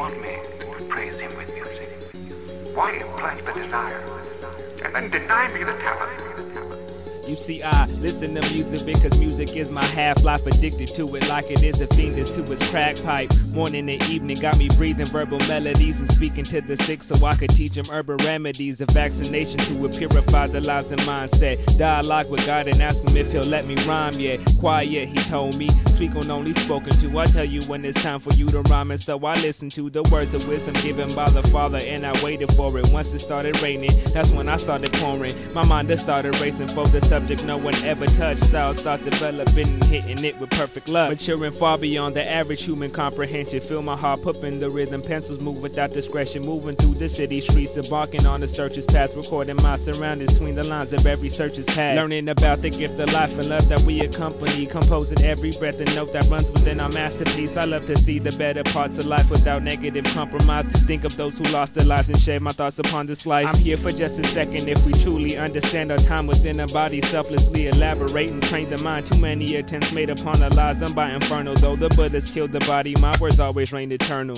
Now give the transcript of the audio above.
want me to praise him with music? Why implant the desire and then deny me the talent? You see, I listen to music because music is my half life. Addicted to it like it is a fiend to its crack pipe. Morning and evening got me breathing verbal melodies and speaking to the sick so I could teach them herbal remedies. A vaccination to purify the lives and mindset. Dialogue with God and ask him if he'll let me rhyme yet. Quiet, he told me. Speak on only spoken to. I tell you when it's time for you to rhyme. And so I listened to the words of wisdom given by the Father and I waited for it. Once it started raining, that's when I started pouring. My mind just started racing for the subject no one ever touched. Styles start developing and hitting it with perfect love. Maturing far beyond the average human comprehension. Feel my heart pumping the rhythm. Pencils move without discretion. Moving through the city streets, embarking on the searcher's path. Recording my surroundings between the lines of every searcher's path. Learning about the gift of life and love that we accompany. Composing every breath and note that runs within our masterpiece. I love to see the better parts of life without negative compromise. Think of those who lost their lives and share my thoughts upon this life. I'm here for just a second if we truly understand our time within our body selflessly elaborate and train the mind. Too many attempts made upon the lies. I'm by inferno. though the bullets killed the body. My words always reign eternal.